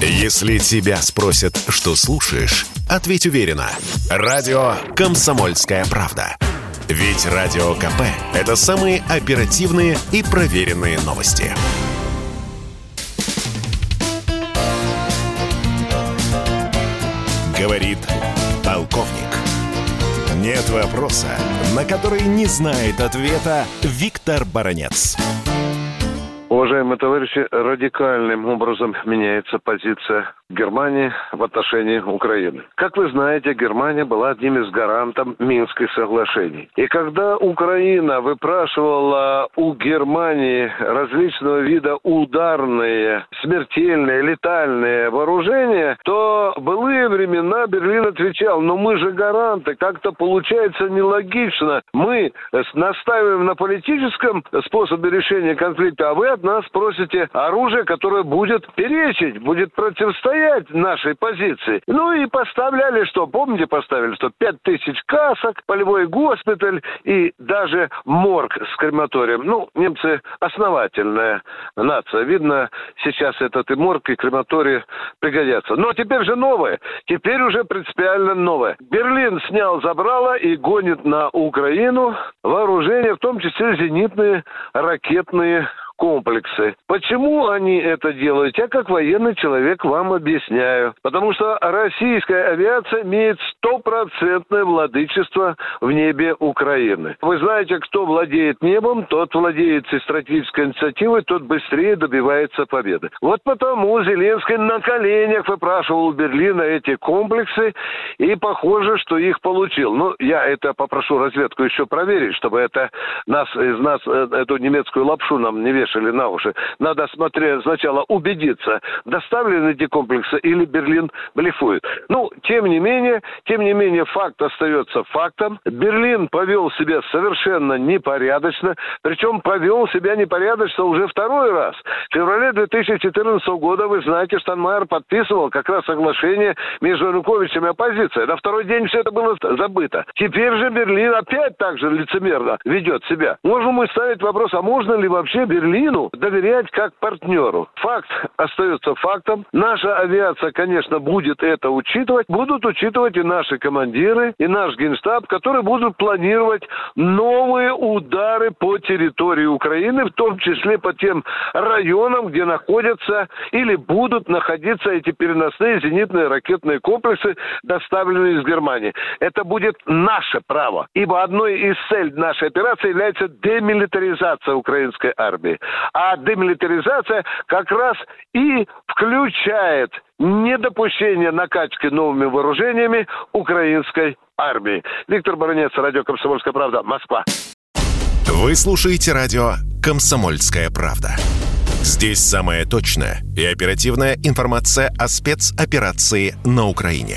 Если тебя спросят, что слушаешь, ответь уверенно. Радио «Комсомольская правда». Ведь Радио КП – это самые оперативные и проверенные новости. Говорит полковник. Нет вопроса, на который не знает ответа Виктор Баранец. Уважаемые товарищи, радикальным образом меняется позиция Германии в отношении Украины. Как вы знаете, Германия была одним из гарантов Минских соглашений. И когда Украина выпрашивала у Германии различного вида ударные, смертельные, летальные вооружения, то былые времена Берлин отвечал, но мы же гаранты, как-то получается нелогично. Мы настаиваем на политическом способе решения конфликта, а вы от нас просите оружие, которое будет перечить, будет противостоять нашей позиции. Ну и поставляли что? Помните, поставили что? Пять тысяч касок, полевой госпиталь и даже морг с крематорием. Ну, немцы основательная нация. Видно, сейчас этот и морг, и крематорий пригодятся. Но теперь же новое. Теперь уже принципиально новое. Берлин снял забрало и гонит на Украину вооружение, в том числе зенитные ракетные комплексы. Почему они это делают? Я как военный человек вам объясняю. Потому что российская авиация имеет стопроцентное владычество в небе Украины. Вы знаете, кто владеет небом, тот владеет и стратегической инициативой, тот быстрее добивается победы. Вот потому Зеленский на коленях выпрашивал у Берлина эти комплексы, и похоже, что их получил. Ну, я это попрошу разведку еще проверить, чтобы это нас, из нас э, эту немецкую лапшу нам не вешали на уши. Надо смотреть сначала убедиться, доставлены эти комплексы или Берлин блефует. Ну, тем не менее, тем не менее, факт остается фактом. Берлин повел себя совершенно непорядочно, причем повел себя непорядочно уже второй раз. В феврале 2014 года, вы знаете, Штанмайер подписывал как раз соглашение между Януковичем и оппозицией. На второй день все это было забыто. Теперь же Берлин опять так же лицемерно ведет себя. Можем мы ставить вопрос, а можно ли вообще Берлин Берлину доверять как партнеру. Факт остается фактом. Наша авиация, конечно, будет это учитывать. Будут учитывать и наши командиры, и наш генштаб, которые будут планировать новые удары по территории Украины, в том числе по тем районам, где находятся или будут находиться эти переносные зенитные ракетные комплексы, доставленные из Германии. Это будет наше право, ибо одной из целей нашей операции является демилитаризация украинской армии. А демилитаризация как раз и включает недопущение накачки новыми вооружениями украинской армии. Виктор Баранец, радио «Комсомольская правда», Москва. Вы слушаете радио «Комсомольская правда». Здесь самая точная и оперативная информация о спецоперации на Украине.